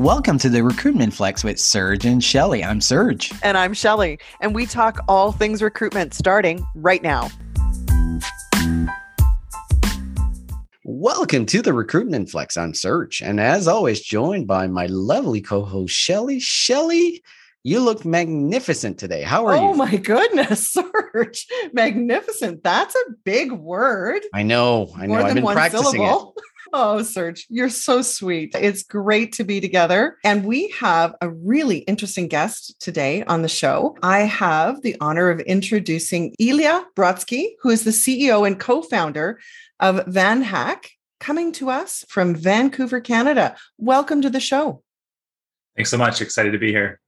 Welcome to the Recruitment Flex with Serge and Shelly. I'm Serge. And I'm Shelly. And we talk all things recruitment starting right now. Welcome to the Recruitment Flex. I'm Serge. And as always, joined by my lovely co host, Shelly. Shelly, you look magnificent today. How are oh you? Oh my goodness, Serge. Magnificent. That's a big word. I know. I know. More I've been practicing syllable. it. Oh, Serge, you're so sweet. It's great to be together. And we have a really interesting guest today on the show. I have the honor of introducing Ilya Brodsky, who is the CEO and co founder of VanHack, coming to us from Vancouver, Canada. Welcome to the show. Thanks so much. Excited to be here.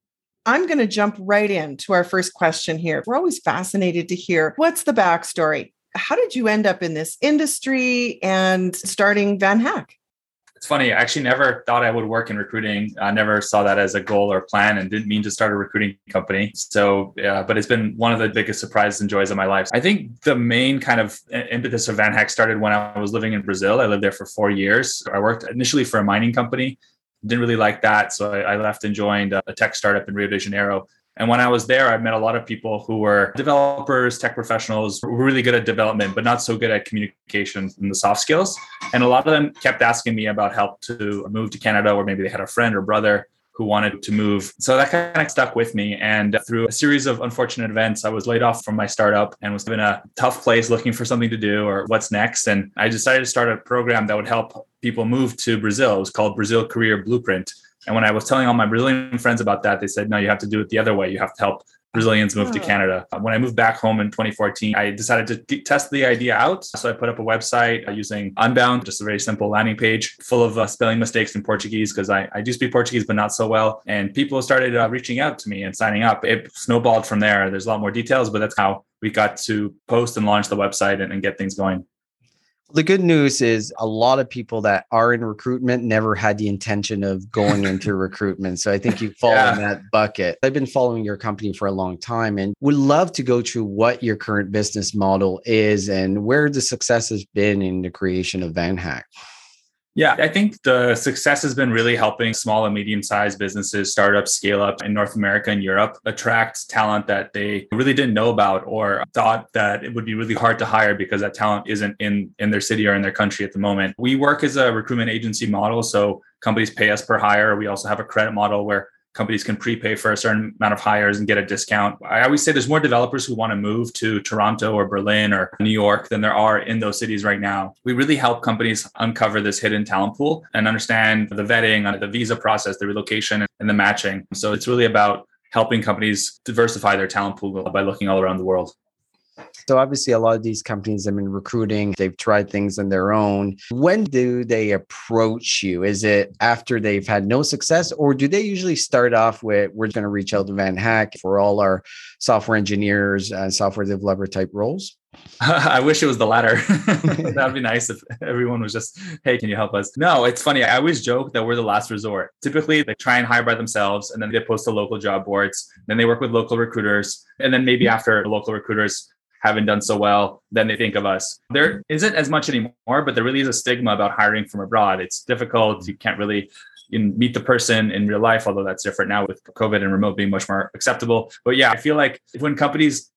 I'm going to jump right into our first question here. We're always fascinated to hear what's the backstory how did you end up in this industry and starting VanHack? It's funny. I actually never thought I would work in recruiting. I never saw that as a goal or plan and didn't mean to start a recruiting company. So, yeah, but it's been one of the biggest surprises and joys of my life. I think the main kind of impetus of VanHack started when I was living in Brazil. I lived there for four years. I worked initially for a mining company. Didn't really like that. So I, I left and joined a tech startup in Rio de Janeiro and when I was there, I met a lot of people who were developers, tech professionals, really good at development, but not so good at communication and the soft skills. And a lot of them kept asking me about help to move to Canada, or maybe they had a friend or brother who wanted to move. So that kind of stuck with me. And through a series of unfortunate events, I was laid off from my startup and was in a tough place looking for something to do or what's next. And I decided to start a program that would help people move to Brazil. It was called Brazil Career Blueprint. And when I was telling all my Brazilian friends about that, they said, no, you have to do it the other way. You have to help Brazilians move to oh. Canada. When I moved back home in 2014, I decided to test the idea out. So I put up a website uh, using Unbounce, just a very simple landing page full of uh, spelling mistakes in Portuguese because I, I do speak Portuguese, but not so well. And people started uh, reaching out to me and signing up. It snowballed from there. There's a lot more details, but that's how we got to post and launch the website and, and get things going. The good news is a lot of people that are in recruitment never had the intention of going into recruitment. So I think you fall yeah. in that bucket. I've been following your company for a long time and would love to go through what your current business model is and where the success has been in the creation of VanHack. Yeah, I think the success has been really helping small and medium sized businesses, startups scale up in North America and Europe, attract talent that they really didn't know about or thought that it would be really hard to hire because that talent isn't in, in their city or in their country at the moment. We work as a recruitment agency model. So companies pay us per hire. We also have a credit model where companies can prepay for a certain amount of hires and get a discount. I always say there's more developers who want to move to Toronto or Berlin or New York than there are in those cities right now. We really help companies uncover this hidden talent pool and understand the vetting, uh, the visa process, the relocation, and the matching. So it's really about helping companies diversify their talent pool by looking all around the world. So obviously a lot of these companies have been recruiting, they've tried things on their own. When do they approach you? Is it after they've had no success or do they usually start off with we're going to reach out to VanHack for all our software engineers and software developer type roles? I wish it was the latter. That'd be nice if everyone was just, hey, can you help us? No, it's funny. I always joke that we're the last resort. Typically, they try and hire by themselves and then they post to local job boards. Then they work with local recruiters. And then maybe hmm. after local recruiters haven't done so well, then they think of us. There isn't as much anymore, but there really is a stigma about hiring from abroad. It's difficult. You can't really meet the person in real life, although that's different now with COVID and remote being much more acceptable. But yeah, I feel like when companies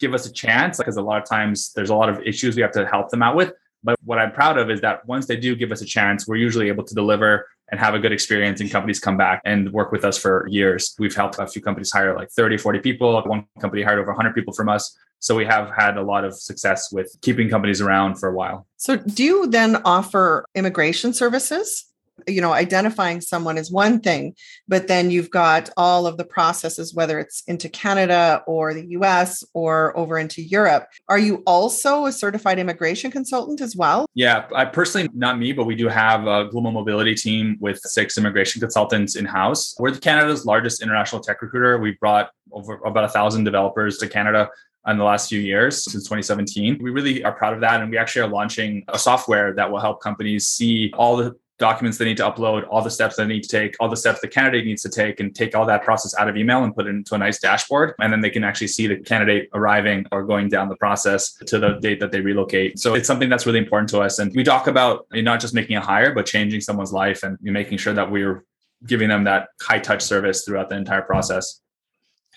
give us a chance, because a lot of times there's a lot of issues we have to help them out with. But what I'm proud of is that once they do give us a chance, we're usually able to deliver and have a good experience and companies come back and work with us for years. We've helped a few companies hire like 30, 40 people. One company hired over 100 people from us. So we have had a lot of success with keeping companies around for a while. So do you then offer immigration services? You know identifying someone is one thing but then you've got all of the processes whether it's into canada or the us or over into europe are you also a certified immigration consultant as well yeah i personally not me but we do have a global mobility team with six immigration consultants in house we're canada's largest international tech recruiter we've brought over about a thousand developers to canada in the last few years since 2017. We really are proud of that. And we actually are launching a software that will help companies see all the documents they need to upload, all the steps they need to take, all the steps the candidate needs to take, and take all that process out of email and put it into a nice dashboard. And then they can actually see the candidate arriving or going down the process to the date that they relocate. So it's something that's really important to us. And we talk about not just making a hire, but changing someone's life and making sure that we're giving them that high touch service throughout the entire process.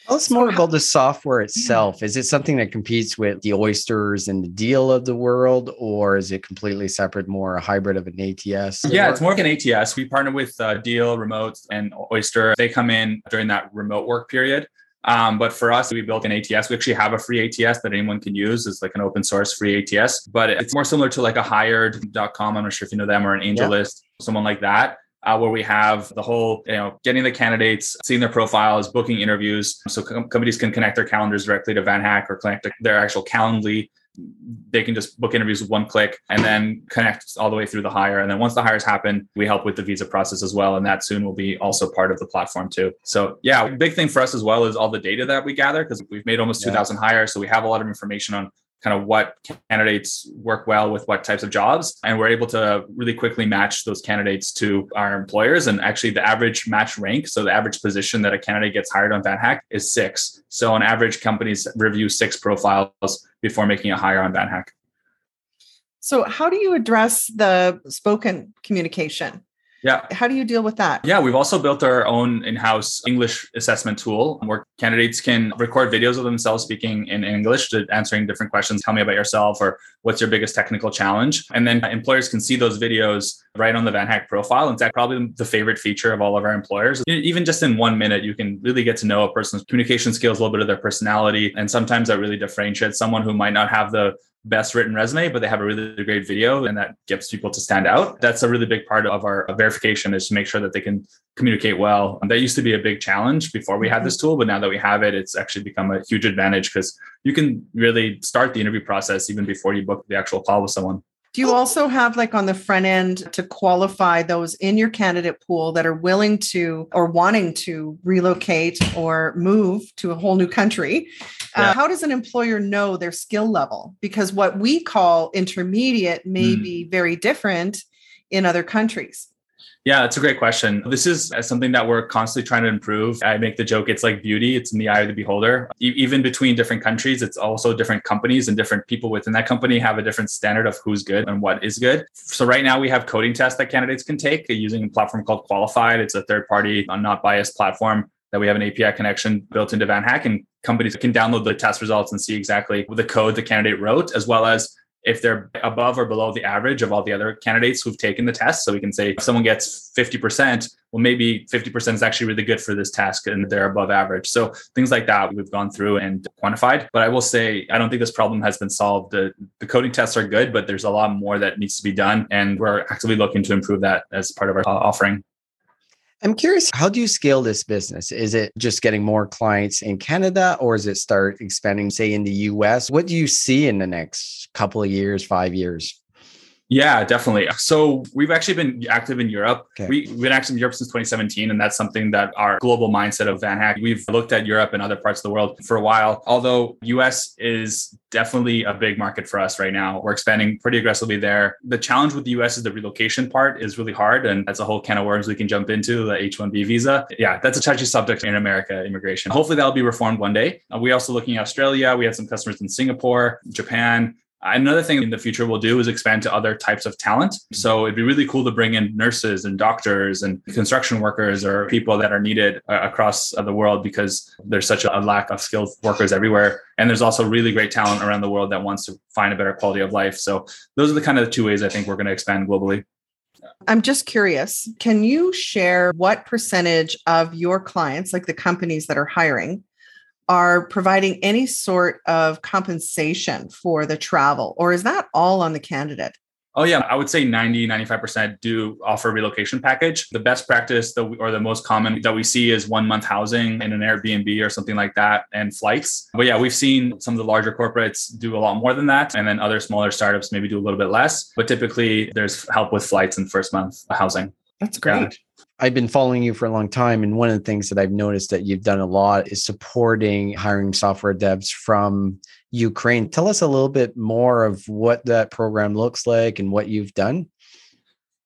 Tell us more about the software itself. Is it something that competes with the Oysters and the Deel of the world, or is it completely separate, more a hybrid of an ATS? Yeah, it's more like an ATS. We partner with uh, Deel, Remote, and Oyster. They come in during that remote work period. Um, but for us, we built an ATS. We actually have a free ATS that anyone can use. It's like an open source free ATS, but it's more similar to like a hired.com. I'm not sure if you know them or an AngelList, yeah. someone like that uh, where we have the whole, you know, getting the candidates, seeing their profiles, booking interviews. So com- companies can connect their calendars directly to VanHack or connect their actual Calendly. They can just book interviews with one click and then connect all the way through the hire. And then once the hires happen, we help with the visa process as well. And that soon will be also part of the platform too. So yeah, big thing for us as well is all the data that we gather because we've made almost yeah. 2000 hires. So we have a lot of information on kind of what candidates work well with what types of jobs. And we're able to really quickly match those candidates to our employers. And actually, the average match rank, so the average position that a candidate gets hired on VanHack is six. So on average, companies review six profiles before making a hire on VanHack. So, how do you address the spoken communication? Yeah. How do you deal with that? Yeah, we've also built our own in house English assessment tool where candidates can record videos of themselves speaking in English to answering different questions. Tell me about yourself or what's your biggest technical challenge? And then employers can see those videos right on the Van VanHack profile. And that's probably the favorite feature of all of our employers. Even just in one minute, you can really get to know a person's communication skills, a little bit of their personality. And sometimes that really differentiates someone who might not have the best written resume, but they have a really great video and that gets people to stand out. That's a really big part of our verification is to make sure that they can communicate well. And that used to be a big challenge before we had mm-hmm. this tool, but now that we have it, it's actually become a huge advantage because you can really start the interview process even before you book the actual call with someone. Do you also have like on the front end to qualify those in your candidate pool that are willing to or wanting to relocate or move to a whole new country? Uh, yeah. Uh, how does an employer know their skill level? Because what we call intermediate may mm. be very different in other countries. Yeah, it's a great question. This is uh, something that we're constantly trying to improve. I make the joke, it's like beauty, it's in the eye of the beholder. E- even between different countries, it's also different companies and different people within that company have a different standard of who's good and what is good. So, right now, we have coding tests that candidates can take using a platform called Qualified. It's a third party, not biased platform that we have an API connection built into VanHack, and companies can download the test results and see exactly the code the candidate wrote, as well as if they're above or below the average of all the other candidates who've taken the test. So we can say if someone gets 50%, well, maybe 50% is actually really good for this task and they're above average. So things like that we've gone through and quantified. But I will say, I don't think this problem has been solved. The, the coding tests are good, but there's a lot more that needs to be done. And we're actively looking to improve that as part of our uh, offering. I'm curious, how do you scale this business? Is it just getting more clients in Canada or is it start expanding, say, in the US? What do you see in the next couple of years, five years? Yeah, definitely. So we've actually been active in Europe. Okay. We, have been active in Europe since 2017, and that's something that our global mindset of VanHack. We've looked at Europe and other parts of the world for a while. Although US is definitely a big market for us right now. We're expanding pretty aggressively there. The challenge with the US is the relocation part is really hard, and that's a whole can of worms we can jump into the H-1B visa. Yeah, that's a touchy subject in America immigration. Hopefully that'll be reformed one day. Uh, we also looking at Australia. We have some customers in Singapore, Japan. Another thing in the future we'll do is expand to other types of talent. So it'd be really cool to bring in nurses and doctors and construction workers or people that are needed uh, across the world because there's such a lack of skilled workers everywhere. And there's also really great talent around the world that wants to find a better quality of life. So those are the kind of the two ways I think we're going to expand globally. I'm just curious. Can you share what percentage of your clients, like the companies that are hiring, are providing any sort of compensation for the travel, or is that all on the candidate? Oh, yeah. I would say 90, 95% do offer a relocation package. The best practice that we, or the most common that we see is one month housing in an Airbnb or something like that and flights. But yeah, we've seen some of the larger corporates do a lot more than that. And then other smaller startups maybe do a little bit less. But typically there's help with flights and first month housing. That's great. Yeah. I've been following you for a long time. And one of the things that I've noticed that you've done a lot is supporting hiring software devs from Ukraine. Tell us a little bit more of what that program looks like and what you've done.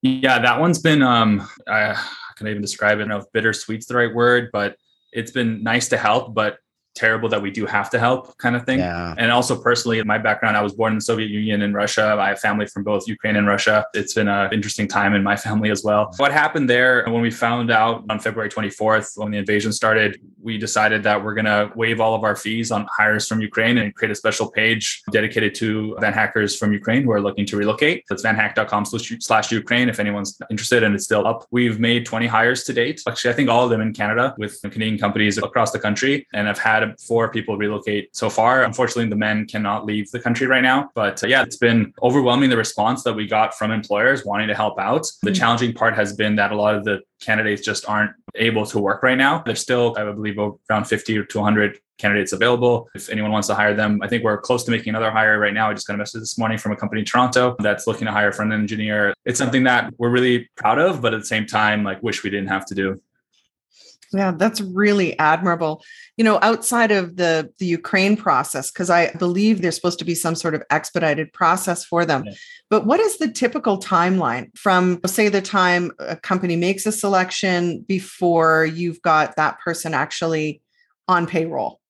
Yeah, that one's been, um, I, I can't even describe it. I don't know if bittersweet's the right word, but it's been nice to help. But terrible that we do have to help kind of thing. Yeah. And also personally, in my background, I was born in the Soviet Union and Russia. I have family from both Ukraine and Russia. It's been an interesting time in my family as well. What happened there when we found out on February 24th, when the invasion started, we decided that we're going to waive all of our fees on hires from Ukraine and create a special page dedicated to van hackers from Ukraine who are looking to relocate. That's vanhack.com slash Ukraine if anyone's interested and it's still up. We've made 20 hires to date. Actually, I think all of them in Canada with Canadian companies across the country and I've had four people relocate so far. Unfortunately, the men cannot leave the country right now. But uh, yeah, it's been overwhelming the response that we got from employers wanting to help out. The mm-hmm. challenging part has been that a lot of the candidates just aren't able to work right now. There's still, I believe, around 50 or 200 candidates available. If anyone wants to hire them, I think we're close to making another hire right now. I just got a message this morning from a company in Toronto that's looking to hire a front end engineer. It's something that we're really proud of, but at the same time, like wish we didn't have to do. Yeah, that's really admirable. You know, outside of the the Ukraine process, because I believe there's supposed to be some sort of expedited process for them. Yeah. But what is the typical timeline from, say, the time a company makes a selection before you've got that person actually on payroll?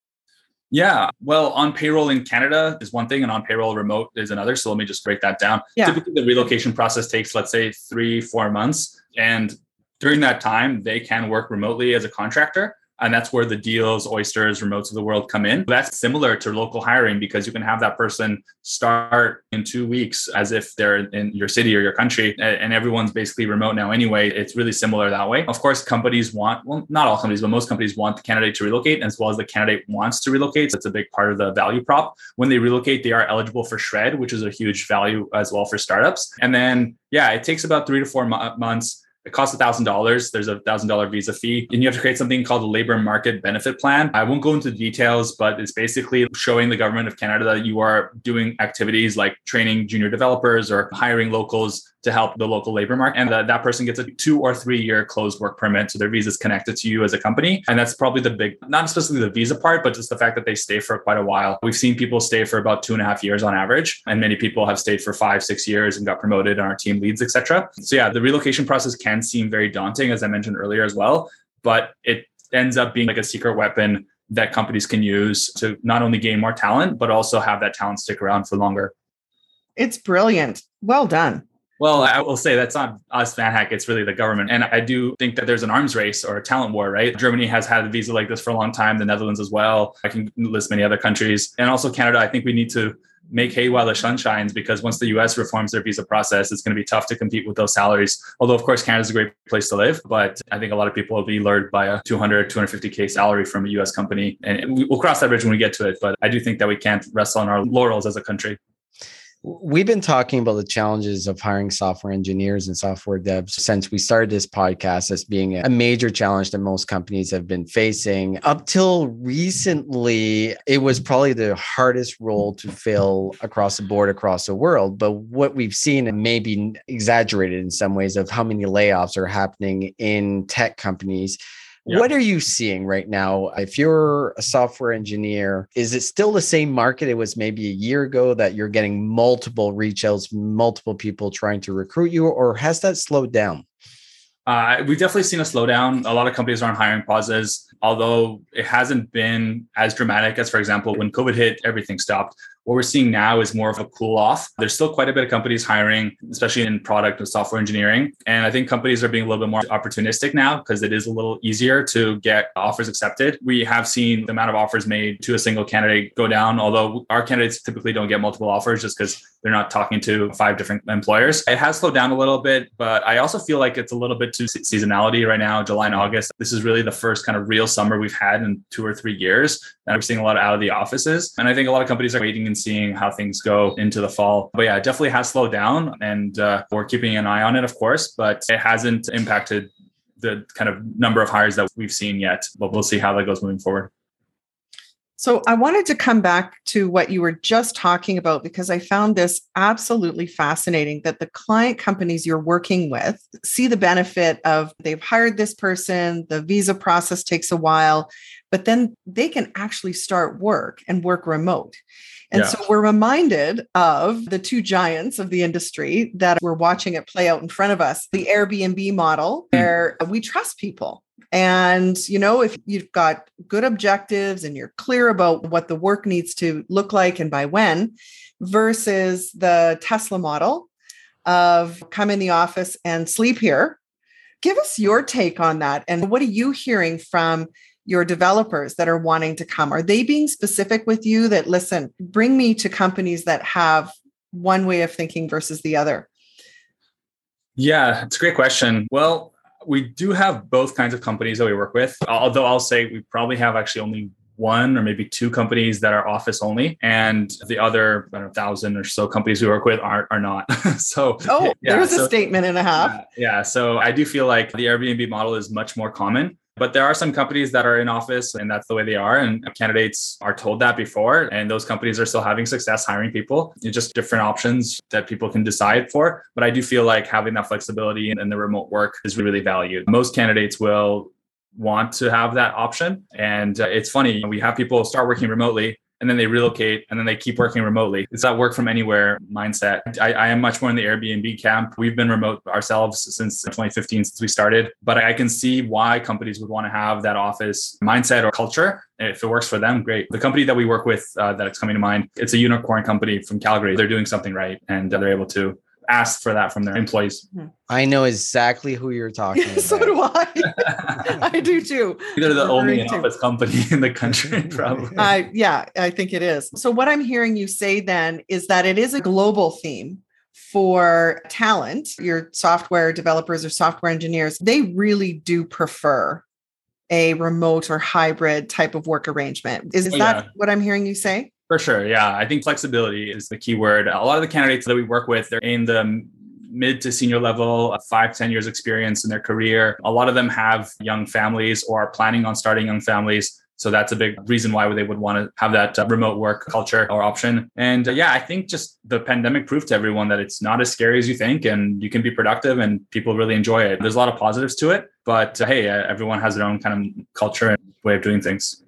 Yeah. Well, on payroll in Canada is one thing, and on payroll remote is another. So let me just break that down. Yeah. Typically, the relocation process takes, let's say, three, four months. And during that time, they can work remotely as a contractor. And that's where the Deels, oysters, remotes of the world come in. That's similar to local hiring because you can have that person start in two weeks as if they're in your city or your country and everyone's basically remote now anyway. It's really similar that way. Of course, companies want, well, not all companies, but most companies want the candidate to relocate as well as the candidate wants to relocate. It's a big part of the value prop. When they relocate, they are eligible for SR&ED, which is a huge value as well for startups. And then, yeah, it takes about three to four months it costs $1,000. There's a $1,000 visa fee. And you have to create something called a labor market benefit plan. I won't go into the details, but it's basically showing the government of Canada that you are doing activities like training junior developers or hiring locals to help the local labor market. And that, that person gets a two or three year closed work permit. So their visa is connected to you as a company. And that's probably the big, not specifically the visa part, but just the fact that they stay for quite a while. We've seen people stay for about two and a half years on average. And many people have stayed for five, six years and got promoted on our team leads, etc. So yeah, the relocation process can seem very daunting, as I mentioned earlier as well, but it ends up being like a secret weapon that companies can use to not only gain more talent, but also have that talent stick around for longer. It's brilliant. Well done. Well, I will say that's not us, VanHack. It's really the government. And I do think that there's an arms race or a talent war, right? Germany has had a visa like this for a long time, the Netherlands as well. I can list many other countries. And also Canada. I think we need to make hay while the sun shines because once the US reforms their visa process, it's going to be tough to compete with those salaries. Although, of course, Canada's a great place to live, but I think a lot of people will be lured by a 200, 250K salary from a US company. And we'll cross that bridge when we get to it. But I do think that we can't rest on our laurels as a country. We've been talking about the challenges of hiring software engineers and software devs since we started this podcast as being a major challenge that most companies have been facing. Up till recently, it was probably the hardest role to fill across the board, across the world. But what we've seen, and maybe exaggerated in some ways, of how many layoffs are happening in tech companies yeah. What are you seeing right now? If you're a software engineer, is it still the same market it was maybe a year ago that you're getting multiple reach outs, multiple people trying to recruit you, or has that slowed down? Uh, we've definitely seen a slowdown. A lot of companies are on hiring pauses, although it hasn't been as dramatic as, for example, when COVID hit, everything stopped. What we're seeing now is more of a cool off. There's still quite a bit of companies hiring, especially in product and software engineering. And I think companies are being a little bit more opportunistic now because it is a little easier to get offers accepted. We have seen the amount of offers made to a single candidate go down, although our candidates typically don't get multiple offers just because they're not talking to five different employers. It has slowed down a little bit, but I also feel like it's a little bit too seasonality right now, July and August. This is really the first kind of real summer we've had in two or three years. And we're seeing a lot out of the offices. And I think a lot of companies are waiting and seeing how things go into the fall. But yeah, it definitely has slowed down and uh, we're keeping an eye on it, of course, but it hasn't impacted the kind of number of hires that we've seen yet. But we'll see how that goes moving forward. So I wanted to come back to what you were just talking about because I found this absolutely fascinating that the client companies you're working with see the benefit of they've hired this person, the visa process takes a while, but then they can actually start work and work remote. And yeah. so we're reminded of the two giants of the industry that we're watching it play out in front of us the Airbnb model, hmm. where we trust people And, you know, if you've got good objectives and you're clear about what the work needs to look like and by when, versus the Tesla model of come in the office and sleep here. Give us your take on that. And what are you hearing from your developers that are wanting to come? Are they being specific with you that, listen, bring me to companies that have one way of thinking versus the other? Yeah, it's a great question. Well, we do have both kinds of companies that we work with. Although I'll say we probably have actually only one or maybe two companies that are office only, and the other know, thousand or so companies we work with aren't are not. so oh, yeah, there's so, a statement and a half. Yeah, yeah, so I do feel like the Airbnb model is much more common. But there are some companies that are in office and that's the way they are. And candidates are told that before. And those companies are still having success hiring people. It's just different options that people can decide for. But I do feel like having that flexibility and the remote work is really valued. Most candidates will want to have that option. And uh, it's funny, we have people start working remotely and then they relocate and then they keep working remotely. It's that work from anywhere mindset. I, I, am much more in the Airbnb camp. We've been remote ourselves since 2015, since we started, but I can see why companies would want to have that office mindset or culture. If it works for them, great. The company that we work with uh, that's coming to mind, it's a unicorn company from Calgary. They're doing something right and they're able to ask for that from their employees. Hmm. I know exactly who you're talking about. so do I. I do too. They're the only office company in the country, probably. I yeah, I think it is. So what I'm hearing you say then is that it is a global theme for talent, your software developers or software engineers, they really do prefer a remote or hybrid type of work arrangement. Is, is oh, that yeah. what I'm hearing you say? For sure. Yeah. I think flexibility is the key word. A lot of the candidates that we work with, they're in the mid to senior level, five ten years experience in their career. A lot of them have young families or are planning on starting young families. So that's a big reason why they would want to have that uh, remote work culture or option. And uh, yeah, I think just the pandemic proved to everyone that it's not as scary as you think and you can be productive and people really enjoy it. There's a lot of positives to it, but uh, hey, uh, everyone has their own kind of culture and way of doing things.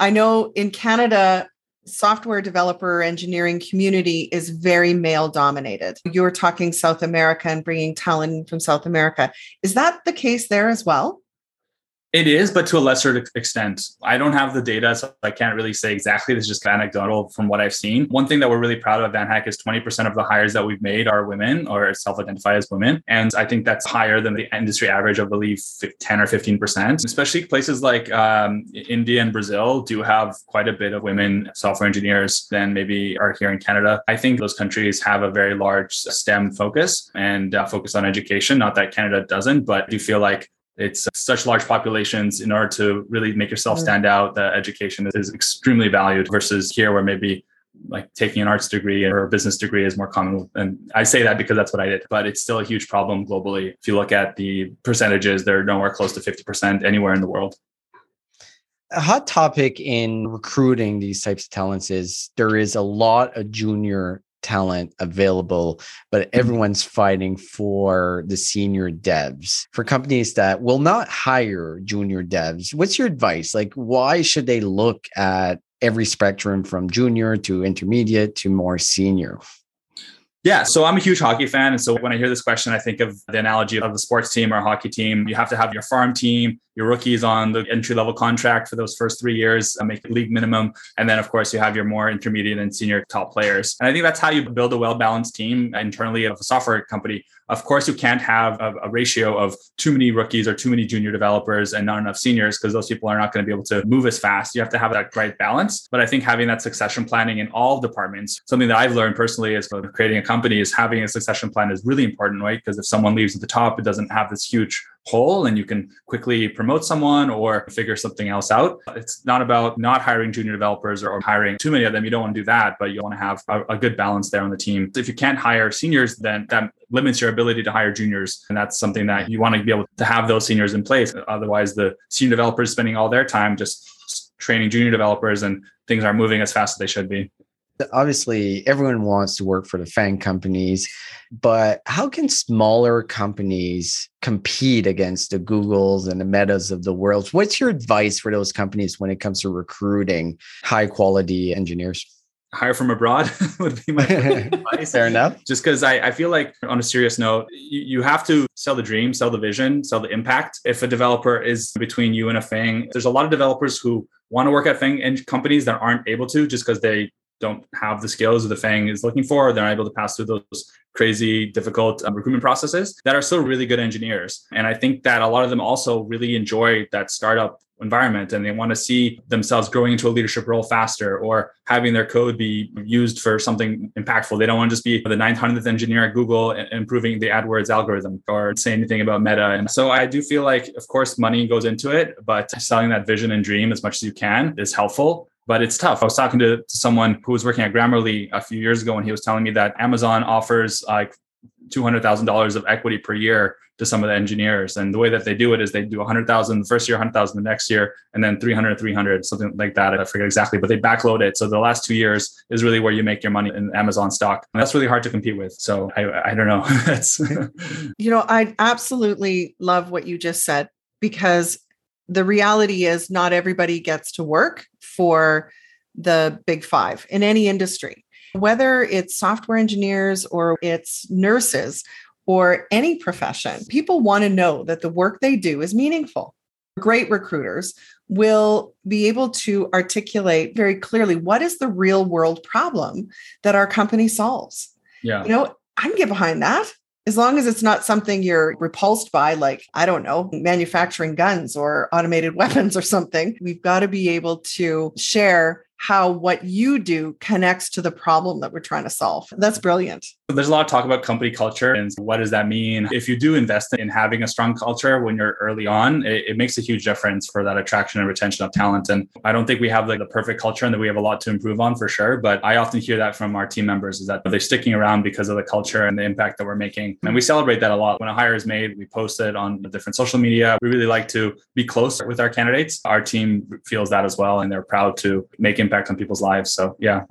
I know in Canada, software developer engineering community is very male dominated. You're talking South America and bringing talent from South America. Is that the case there as well? It is, but to a lesser extent. I don't have the data, so I can't really say exactly. This is just anecdotal from what I've seen. One thing that we're really proud of at VanHack is 20% of the hires that we've made are women or self-identify as women. And I think that's higher than the industry average, I believe 10 or 15%. Especially places like um, India and Brazil do have quite a bit of women software engineers than maybe are here in Canada. I think those countries have a very large STEM focus and uh, focus on education. Not that Canada doesn't, but I do feel like it's such large populations in order to really make yourself mm. stand out education is extremely valued versus here where maybe like taking an arts degree or a business degree is more common. And i say that because that's what i did but it's still a huge problem globally. If you look at the percentages they're nowhere close to 50% anywhere in the world. A hot topic in recruiting these types of talents is there is a lot of junior talent available, but mm-hmm. everyone's fighting for the senior devs. For companies that will not hire junior devs, what's your advice? Like, why should they look at every spectrum from junior to intermediate to more senior? Yeah, so I'm a huge hockey fan. And so when I hear this question, I think of the analogy of the sports team or hockey team. You have to have your farm team, your rookies on the entry level contract for those first three years, uh, make league minimum. And then, of course, you have your more intermediate and senior top players. And I think that's how you build a well balanced team internally of a software company. Of course, you can't have a, a, ratio of too many rookies or too many junior developers and not enough seniors because those people are not going to be able to move as fast. You have to have that right balance. But I think having that succession planning in all departments, something that I've learned personally is creating a company is having a succession plan is really important, right? Because if someone leaves at the top, it doesn't have this huge hole and you can quickly promote someone or figure something else out. It's not about not hiring junior developers or hiring too many of them. You don't want to do that, but you want to have a, a good balance there on the team. If you can't hire seniors, then that limits your ability to hire juniors. And that's something that you want to be able to have those seniors in place. Otherwise, the senior developers spending all their time just training junior developers and things aren't moving as fast as they should be obviously everyone wants to work for the fang companies but how can smaller companies compete against the googles and the metas of the world what's your advice for those companies when it comes to recruiting high quality engineers hire from abroad would be my advice. Fair enough. Just because I, I feel like, on a serious note, you, you have to sell the dream, sell the vision, sell the impact. If a developer is between you and a FANG, there's a lot of developers who want to work at FANG and companies that aren't able to just because they don't have the skills that the FANG is looking for. They're not able to pass through those crazy, difficult um, recruitment processes that are still really good engineers. And I think that a lot of them also really enjoy that startup environment and they want to see themselves growing into a leadership role faster or having their code be used for something impactful. They don't want to just be the 900th engineer at Google improving the AdWords algorithm or say anything about meta. And so I do feel like, of course, money goes into it, but selling that vision and dream as much as you can is helpful but it's tough. I was talking to, to, someone who was working at Grammarly a few years ago, and he was telling me that Amazon offers like $200,000 of equity per year to some of the engineers. And the way that they do it is they do 100,000 the first year, 100,000 the next year, and then 300, 300, something like that. I forget exactly, but they backload it. So the last two years is really where you make your money in Amazon stock. And that's really hard to compete with. So I, I don't know. you know, I absolutely love what you just said because the reality is not everybody gets to work for the big five in any industry whether it's software engineers or it's nurses or any profession, people want to know that the work they do is meaningful. Great recruiters will be able to articulate very clearly what is the real world problem that our company solves. Yeah. You know, I can get behind that as long as it's not something you're repulsed by, like, I don't know, manufacturing guns or automated weapons or something. We've got to be able to share how what you do connects to the problem that we're trying to solve. That's brilliant. There's a lot of talk about company culture and what does that mean? If you do invest in having a strong culture when you're early on, it, it makes a huge difference for that attraction and retention of talent. And I don't think we have like the perfect culture and that we have a lot to improve on for sure. But I often hear that from our team members is that they're sticking around because of the culture and the impact that we're making. And we celebrate that a lot. When a hire is made, we post it on the different social media. We really like to be close with our candidates. Our team feels that as well. And they're proud to make impact on people's lives. So yeah.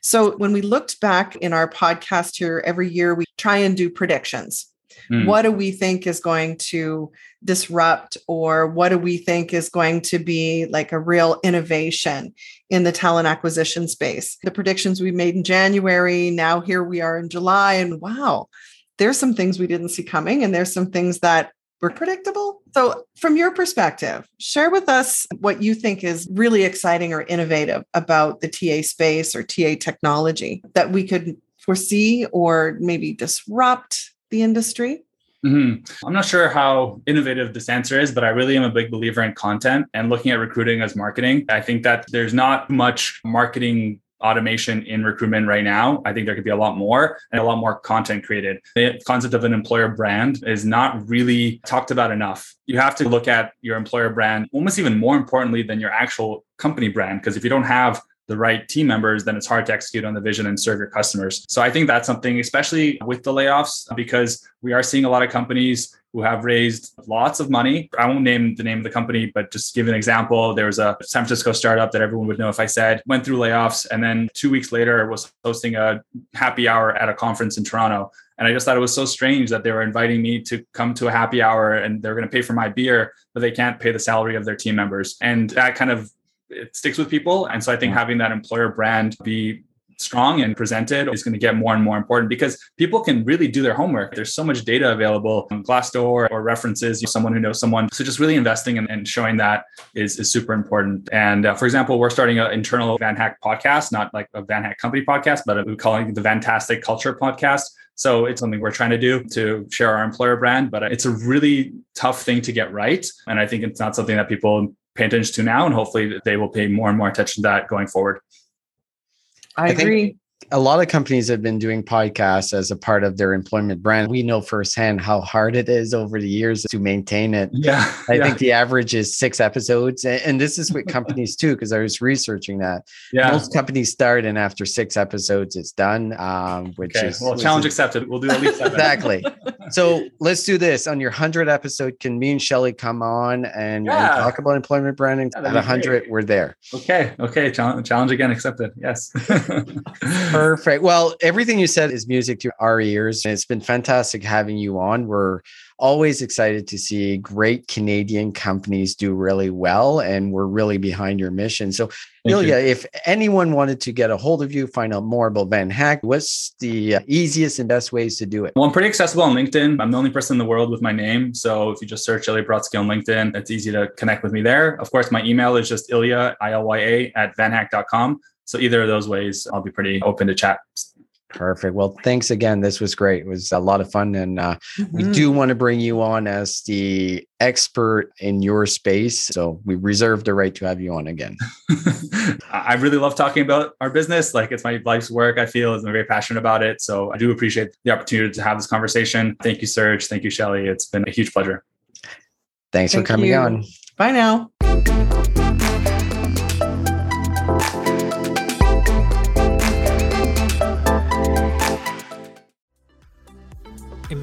So when we looked back in our podcast here every year, we try and do predictions. Mm. What do we think is going to disrupt, or what do we think is going to be like a real innovation in the talent acquisition space? The predictions we made in January, now here we are in July, and wow, there's some things we didn't see coming, and there's some things that were predictable. So, from your perspective, share with us what you think is really exciting or innovative about the TA space or TA technology that we could foresee or maybe disrupt the industry. Mm-hmm. I'm not sure how innovative this answer is, but I really am a big believer in content and looking at recruiting as marketing. I think that there's not much marketing automation in recruitment right now. I think there could be a lot more and a lot more content created. The concept of an employer brand is not really talked about enough. You have to look at your employer brand almost even more importantly than your actual company brand. Because if you don't have the right team members, then it's hard to execute on the vision and serve your customers. So I think that's something, especially with the layoffs, because we are seeing a lot of companies who have raised lots of money. I won't name the name of the company, but just give an example. There was a San Francisco startup that everyone would know if I said went through layoffs and then two weeks later was hosting a happy hour at a conference in Toronto. And I just thought it was so strange that they were inviting me to come to a happy hour and they're going to pay for my beer, but they can't pay the salary of their team members. And that kind of it sticks with people. And so I think having that employer brand be strong and presented is going to get more and more important because people can really do their homework. There's so much data available on Glassdoor or references, someone who knows someone. So just really investing and, and showing that is, is super important. And uh, for example, we're starting an internal VanHack podcast, not like a VanHack company podcast, but we call it the Fantastic Culture podcast. So it's something we're trying to do to share our employer brand, but it's a really tough thing to get right. And I think it's not something that people pay attention to now. And hopefully they will pay more and more attention to that going forward. I, I agree a lot of companies have been doing podcasts as a part of their employment brand. We know firsthand how hard it is over the years to maintain it. Yeah. I yeah. think the average is six episodes. And this is with companies too, because I was researching that. Yeah. Most companies start and after six episodes, it's done. Um, which okay. is well, challenge is, accepted. We'll do at least exactly. So let's do this. On your 100 episode, can me and Shelly come on and, yeah. and talk about employment branding? Yeah, At 100, we're there. Okay. Okay. Challenge, challenge again accepted. Yes. Perfect. Well, everything you said is music to our ears. And it's been fantastic having you on. We're always excited to see great Canadian companies do really well. And we're really behind your mission. So, Ilya, if anyone wanted to get a hold of you, find out more about VanHack, what's the easiest and best ways to do it? Well, I'm pretty accessible on LinkedIn. I'm the only person in the world with my name. So if you just search Ilya Brodsky on LinkedIn, it's easy to connect with me there. Of course, my email is just Ilya, I L Y A, at vanhack.com. So either of those ways, I'll be pretty open to chat. Perfect. Well, thanks again. This was great. It was a lot of fun. And uh, mm-hmm. we do want to bring you on as the expert in your space. So we reserve the right to have you on again. I really love talking about our business. Like it's my life's work, I feel. I'm very passionate about it. So I do appreciate the opportunity to have this conversation. Thank you, Serge. Thank you, Shelly. It's been a huge pleasure. Thanks Thank for coming you. on. Bye now.